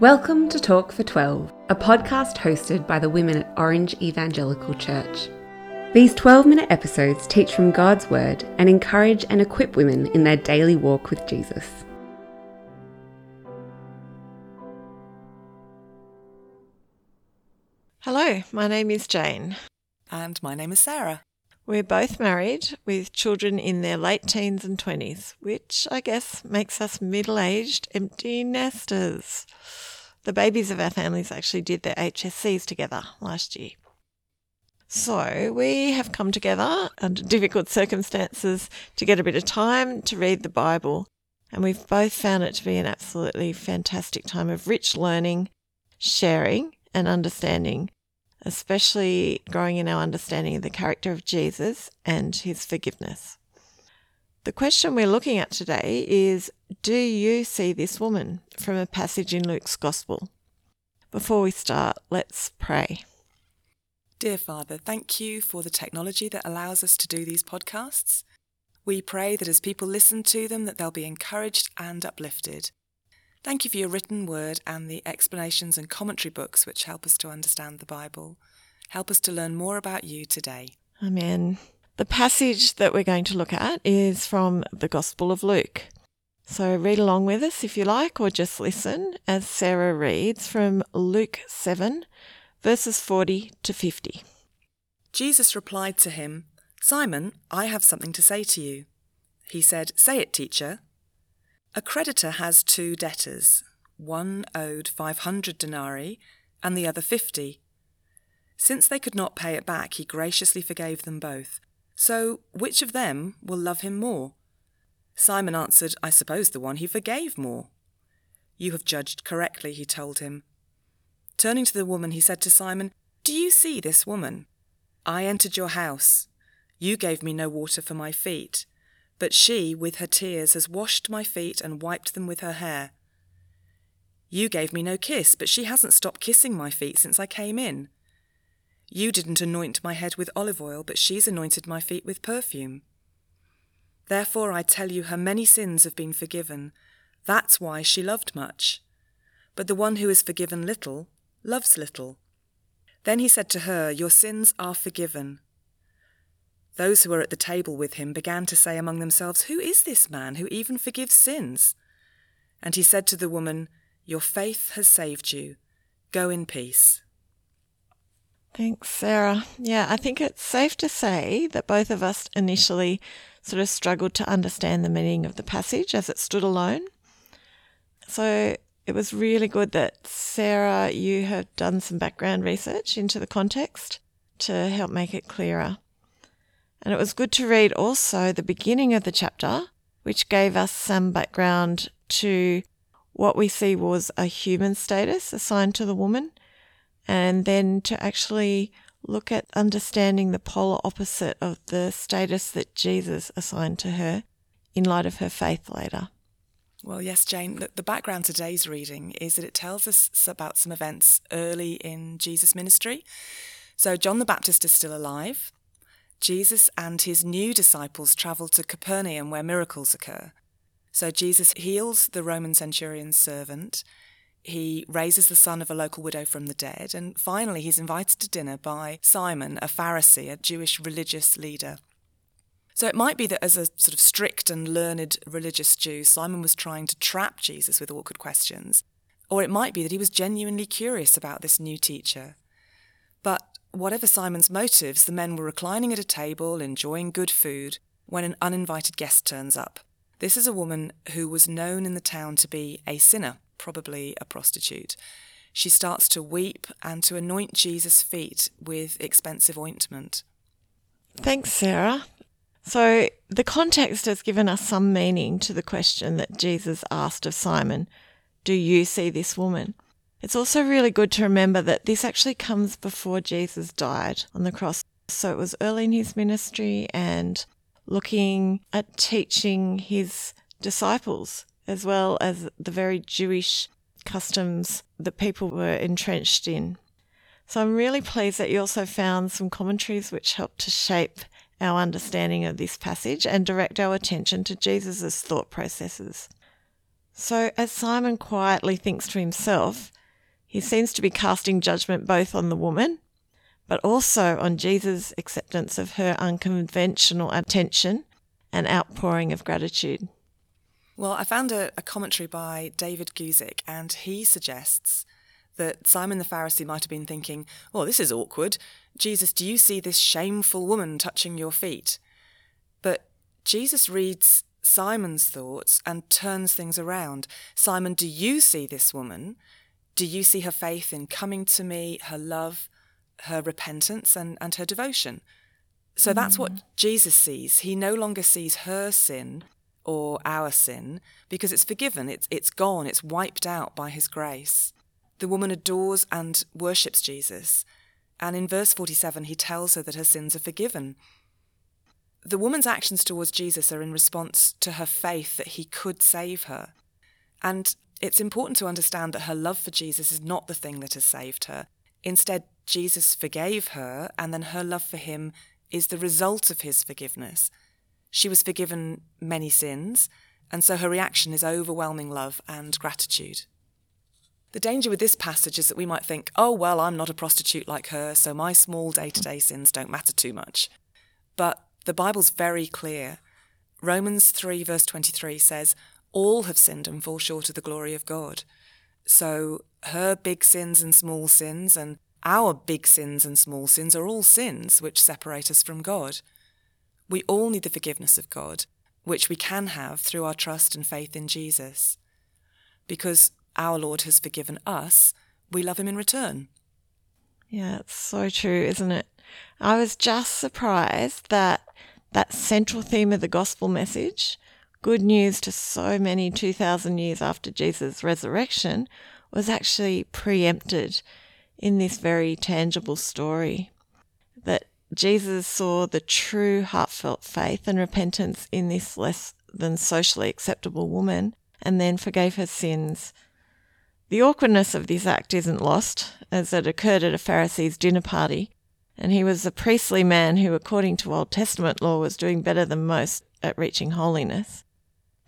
Welcome to Talk for 12, a podcast hosted by the women at Orange Evangelical Church. These 12 minute episodes teach from God's Word and encourage and equip women in their daily walk with Jesus. Hello, my name is Jane. And my name is Sarah. We're both married with children in their late teens and 20s, which I guess makes us middle aged empty nesters. The babies of our families actually did their HSCs together last year. So we have come together under difficult circumstances to get a bit of time to read the Bible, and we've both found it to be an absolutely fantastic time of rich learning, sharing, and understanding especially growing in our understanding of the character of Jesus and his forgiveness. The question we're looking at today is Do you see this woman from a passage in Luke's Gospel? Before we start, let's pray. Dear Father, thank you for the technology that allows us to do these podcasts. We pray that as people listen to them that they'll be encouraged and uplifted. Thank you for your written word and the explanations and commentary books which help us to understand the Bible. Help us to learn more about you today. Amen. The passage that we're going to look at is from the Gospel of Luke. So read along with us if you like, or just listen as Sarah reads from Luke 7, verses 40 to 50. Jesus replied to him, Simon, I have something to say to you. He said, Say it, teacher. A creditor has two debtors. One owed 500 denarii and the other 50. Since they could not pay it back, he graciously forgave them both. So, which of them will love him more? Simon answered, I suppose the one he forgave more. You have judged correctly, he told him. Turning to the woman, he said to Simon, Do you see this woman? I entered your house. You gave me no water for my feet but she, with her tears, has washed my feet and wiped them with her hair. You gave me no kiss, but she hasn't stopped kissing my feet since I came in. You didn't anoint my head with olive oil, but she's anointed my feet with perfume. Therefore I tell you, her many sins have been forgiven. That's why she loved much. But the one who is forgiven little loves little. Then he said to her, Your sins are forgiven. Those who were at the table with him began to say among themselves, Who is this man who even forgives sins? And he said to the woman, Your faith has saved you. Go in peace. Thanks, Sarah. Yeah, I think it's safe to say that both of us initially sort of struggled to understand the meaning of the passage as it stood alone. So it was really good that Sarah, you have done some background research into the context to help make it clearer. And it was good to read also the beginning of the chapter, which gave us some background to what we see was a human status assigned to the woman, and then to actually look at understanding the polar opposite of the status that Jesus assigned to her in light of her faith later. Well, yes, Jane, the background to today's reading is that it tells us about some events early in Jesus' ministry. So, John the Baptist is still alive. Jesus and his new disciples travel to Capernaum where miracles occur. So Jesus heals the Roman centurion's servant. He raises the son of a local widow from the dead. And finally, he's invited to dinner by Simon, a Pharisee, a Jewish religious leader. So it might be that as a sort of strict and learned religious Jew, Simon was trying to trap Jesus with awkward questions. Or it might be that he was genuinely curious about this new teacher. But Whatever Simon's motives, the men were reclining at a table, enjoying good food, when an uninvited guest turns up. This is a woman who was known in the town to be a sinner, probably a prostitute. She starts to weep and to anoint Jesus' feet with expensive ointment. Thanks, Sarah. So, the context has given us some meaning to the question that Jesus asked of Simon Do you see this woman? It's also really good to remember that this actually comes before Jesus died on the cross. So it was early in his ministry and looking at teaching his disciples as well as the very Jewish customs that people were entrenched in. So I'm really pleased that you also found some commentaries which helped to shape our understanding of this passage and direct our attention to Jesus' thought processes. So, as Simon quietly thinks to himself, he seems to be casting judgment both on the woman, but also on Jesus' acceptance of her unconventional attention and outpouring of gratitude. Well, I found a, a commentary by David Guzik, and he suggests that Simon the Pharisee might have been thinking, Oh, this is awkward. Jesus, do you see this shameful woman touching your feet? But Jesus reads Simon's thoughts and turns things around. Simon, do you see this woman? Do you see her faith in coming to me, her love, her repentance, and, and her devotion? So that's what mm. Jesus sees. He no longer sees her sin or our sin because it's forgiven, it's, it's gone, it's wiped out by his grace. The woman adores and worships Jesus. And in verse 47, he tells her that her sins are forgiven. The woman's actions towards Jesus are in response to her faith that he could save her. And it's important to understand that her love for Jesus is not the thing that has saved her. Instead, Jesus forgave her, and then her love for him is the result of his forgiveness. She was forgiven many sins, and so her reaction is overwhelming love and gratitude. The danger with this passage is that we might think, oh, well, I'm not a prostitute like her, so my small day to day sins don't matter too much. But the Bible's very clear. Romans 3, verse 23 says, All have sinned and fall short of the glory of God. So her big sins and small sins, and our big sins and small sins, are all sins which separate us from God. We all need the forgiveness of God, which we can have through our trust and faith in Jesus. Because our Lord has forgiven us, we love him in return. Yeah, it's so true, isn't it? I was just surprised that that central theme of the gospel message, good news to so many 2,000 years after Jesus' resurrection, was actually preempted in this very tangible story. That Jesus saw the true heartfelt faith and repentance in this less than socially acceptable woman and then forgave her sins. The awkwardness of this act isn't lost, as it occurred at a Pharisee's dinner party and he was a priestly man who, according to Old Testament law, was doing better than most at reaching holiness.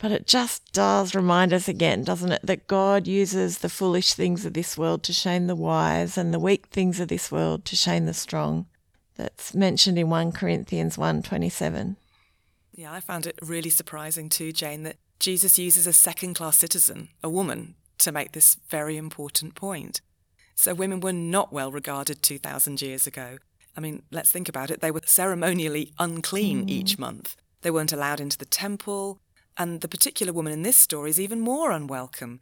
But it just does remind us again, doesn't it, that God uses the foolish things of this world to shame the wise and the weak things of this world to shame the strong. That's mentioned in 1 Corinthians 1:27. Yeah, I found it really surprising too, Jane, that Jesus uses a second-class citizen, a woman, to make this very important point. So women were not well regarded 2000 years ago. I mean, let's think about it. They were ceremonially unclean mm. each month. They weren't allowed into the temple. And the particular woman in this story is even more unwelcome.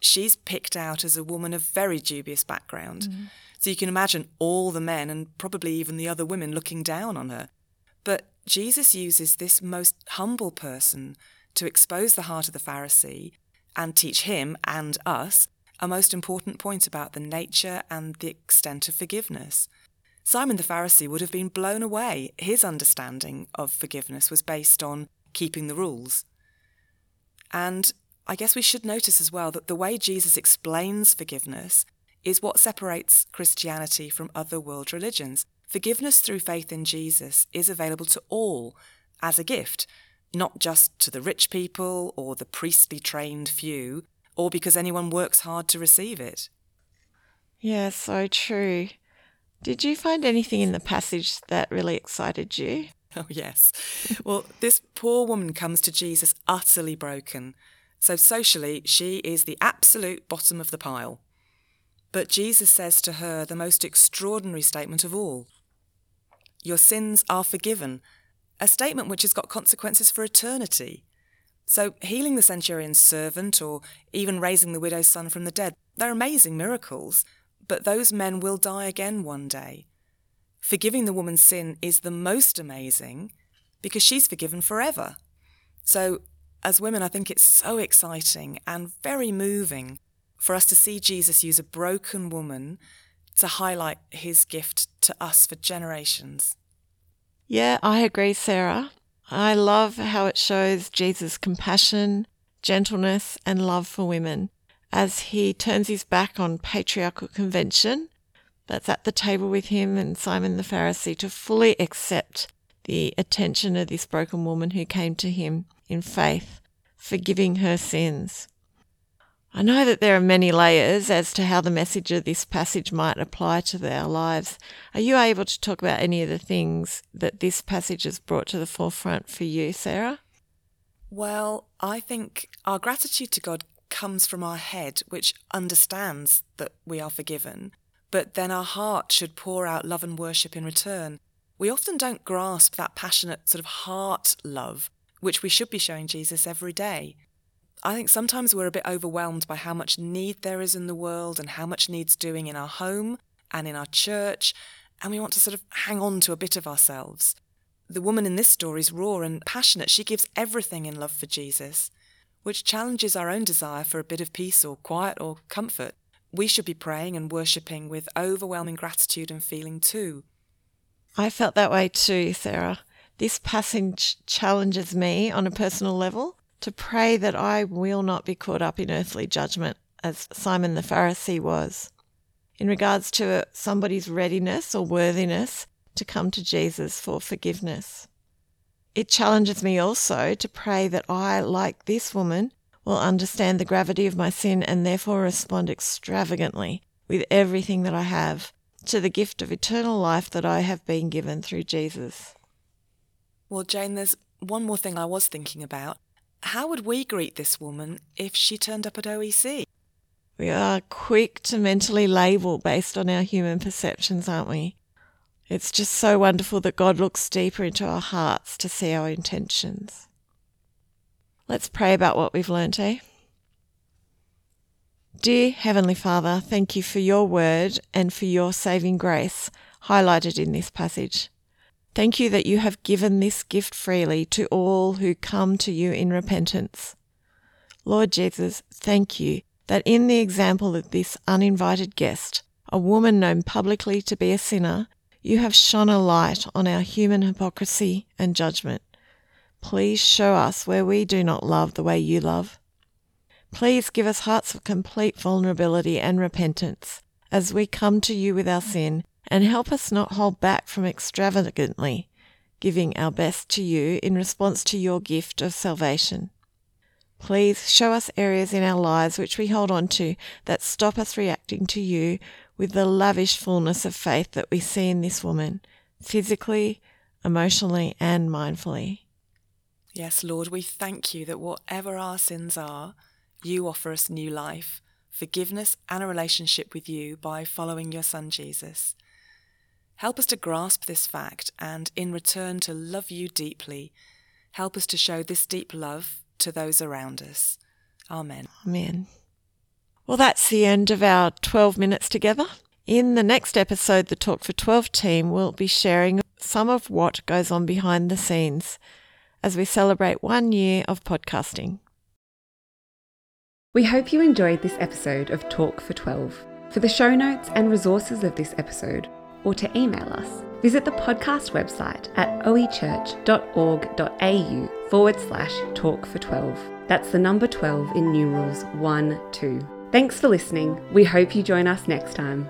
She's picked out as a woman of very dubious background. Mm. So you can imagine all the men and probably even the other women looking down on her. But Jesus uses this most humble person to expose the heart of the Pharisee and teach him and us a most important point about the nature and the extent of forgiveness. Simon the Pharisee would have been blown away. His understanding of forgiveness was based on keeping the rules. And I guess we should notice as well that the way Jesus explains forgiveness is what separates Christianity from other world religions. Forgiveness through faith in Jesus is available to all as a gift, not just to the rich people or the priestly trained few, or because anyone works hard to receive it. Yeah, so true. Did you find anything in the passage that really excited you? Oh, yes. Well, this poor woman comes to Jesus utterly broken. So, socially, she is the absolute bottom of the pile. But Jesus says to her the most extraordinary statement of all Your sins are forgiven, a statement which has got consequences for eternity. So, healing the centurion's servant or even raising the widow's son from the dead, they're amazing miracles but those men will die again one day. Forgiving the woman's sin is the most amazing because she's forgiven forever. So, as women, I think it's so exciting and very moving for us to see Jesus use a broken woman to highlight his gift to us for generations. Yeah, I agree, Sarah. I love how it shows Jesus' compassion, gentleness, and love for women as he turns his back on patriarchal convention that's at the table with him and Simon the Pharisee to fully accept the attention of this broken woman who came to him in faith, forgiving her sins. I know that there are many layers as to how the message of this passage might apply to our lives. Are you able to talk about any of the things that this passage has brought to the forefront for you, Sarah? Well, I think our gratitude to God comes from our head, which understands that we are forgiven, but then our heart should pour out love and worship in return. We often don't grasp that passionate sort of heart love, which we should be showing Jesus every day. I think sometimes we're a bit overwhelmed by how much need there is in the world and how much needs doing in our home and in our church, and we want to sort of hang on to a bit of ourselves. The woman in this story is raw and passionate. She gives everything in love for Jesus, which challenges our own desire for a bit of peace or quiet or comfort. We should be praying and worshipping with overwhelming gratitude and feeling too. I felt that way too, Sarah. This passage challenges me on a personal level to pray that I will not be caught up in earthly judgment as Simon the Pharisee was. In regards to uh, somebody's readiness or worthiness to come to Jesus for forgiveness. It challenges me also to pray that I, like this woman, will understand the gravity of my sin and therefore respond extravagantly with everything that I have to the gift of eternal life that I have been given through Jesus. Well, Jane, there's one more thing I was thinking about. How would we greet this woman if she turned up at OEC? We are quick to mentally label based on our human perceptions, aren't we? It's just so wonderful that God looks deeper into our hearts to see our intentions. Let's pray about what we've learnt, eh? Dear Heavenly Father, thank you for your word and for your saving grace highlighted in this passage. Thank you that you have given this gift freely to all who come to you in repentance. Lord Jesus, thank you that in the example of this uninvited guest, a woman known publicly to be a sinner, you have shone a light on our human hypocrisy and judgment. Please show us where we do not love the way you love. Please give us hearts of complete vulnerability and repentance as we come to you with our sin and help us not hold back from extravagantly giving our best to you in response to your gift of salvation. Please show us areas in our lives which we hold on to that stop us reacting to you with the lavish fullness of faith that we see in this woman, physically, emotionally, and mindfully. Yes, Lord, we thank you that whatever our sins are, you offer us new life, forgiveness, and a relationship with you by following your Son Jesus. Help us to grasp this fact and, in return, to love you deeply. Help us to show this deep love to those around us. Amen. Amen. Well, that's the end of our 12 minutes together. In the next episode, the Talk for 12 team will be sharing some of what goes on behind the scenes as we celebrate one year of podcasting. We hope you enjoyed this episode of Talk for 12. For the show notes and resources of this episode, or to email us, visit the podcast website at oechurch.org.au forward slash talk for 12. That's the number 12 in numerals 1 2. Thanks for listening. We hope you join us next time.